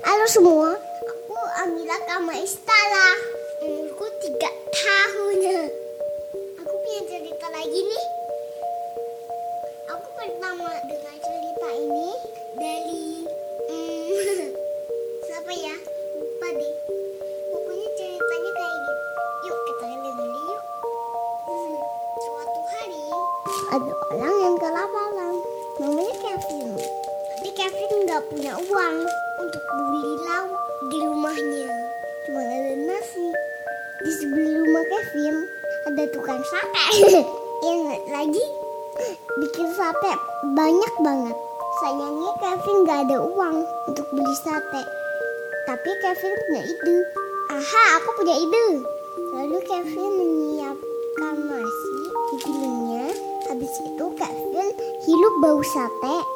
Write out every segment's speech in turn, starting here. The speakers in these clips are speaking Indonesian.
Halo semua, aku Amila Kama Istala. Umurku tiga tahun. Aku punya cerita lagi nih. Aku pertama dengar cerita ini dari hmm, siapa ya? Lupa deh. Pokoknya ceritanya kayak gitu. Yuk kita dengerin yuk. Hmm, suatu hari ada orang yang kelaparan. Namanya Kevin. Tapi Kevin nggak punya uang untuk beli lauk di rumahnya. Cuma ada nasi. Di sebelah rumah Kevin ada tukang sate. yang lagi bikin sate banyak banget. Sayangnya Kevin nggak ada uang untuk beli sate. Tapi Kevin punya ide. Aha, aku punya ide. Lalu Kevin menyiapkan nasi di piringnya. Habis itu Kevin hirup bau sate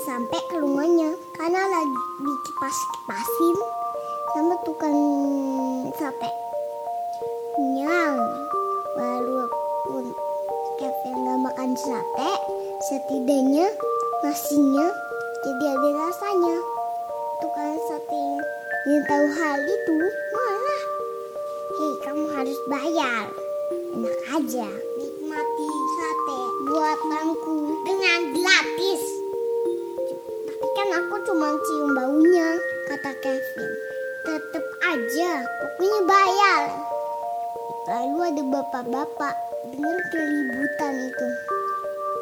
sampai ke rumahnya karena lagi dikipas-kipasin sama tukang sate. Nyang, walaupun Kevin gak makan sate, setidaknya nasinya jadi ada rasanya. Tukang sate yang tahu hal itu malah, hei kamu harus bayar. Enak aja, cuma cium baunya, kata Kevin. Tetep aja, pokoknya bayar. Lalu ada bapak-bapak dengan keributan itu.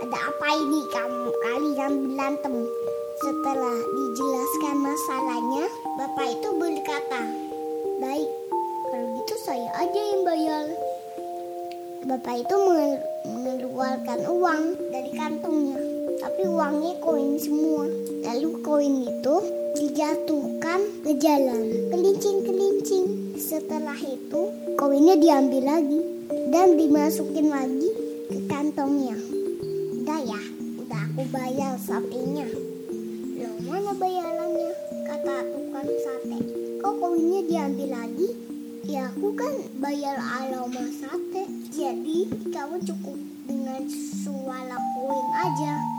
Ada apa ini kamu kalian berantem? Setelah dijelaskan masalahnya, bapak itu berkata, Baik, kalau gitu saya aja yang bayar. Bapak itu menge- mengeluarkan uang dari kantongnya, tapi uangnya koin semua. Lalu koin itu dijatuhkan ke jalan, kelincing-kelincing. Setelah itu, koinnya diambil lagi dan dimasukin lagi ke kantongnya. Udah ya, udah aku bayar satenya. Loh, mana bayarannya? Kata tukang sate. Kok koinnya diambil lagi? Ya aku kan bayar aroma sate. Jadi kamu cukup dengan suara koin aja.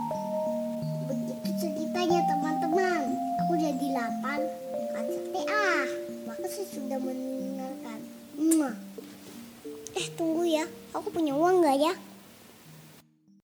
Lapar. Makan sate ah. Makasih sudah mendengarkan. Eh tunggu ya. Aku punya uang nggak ya?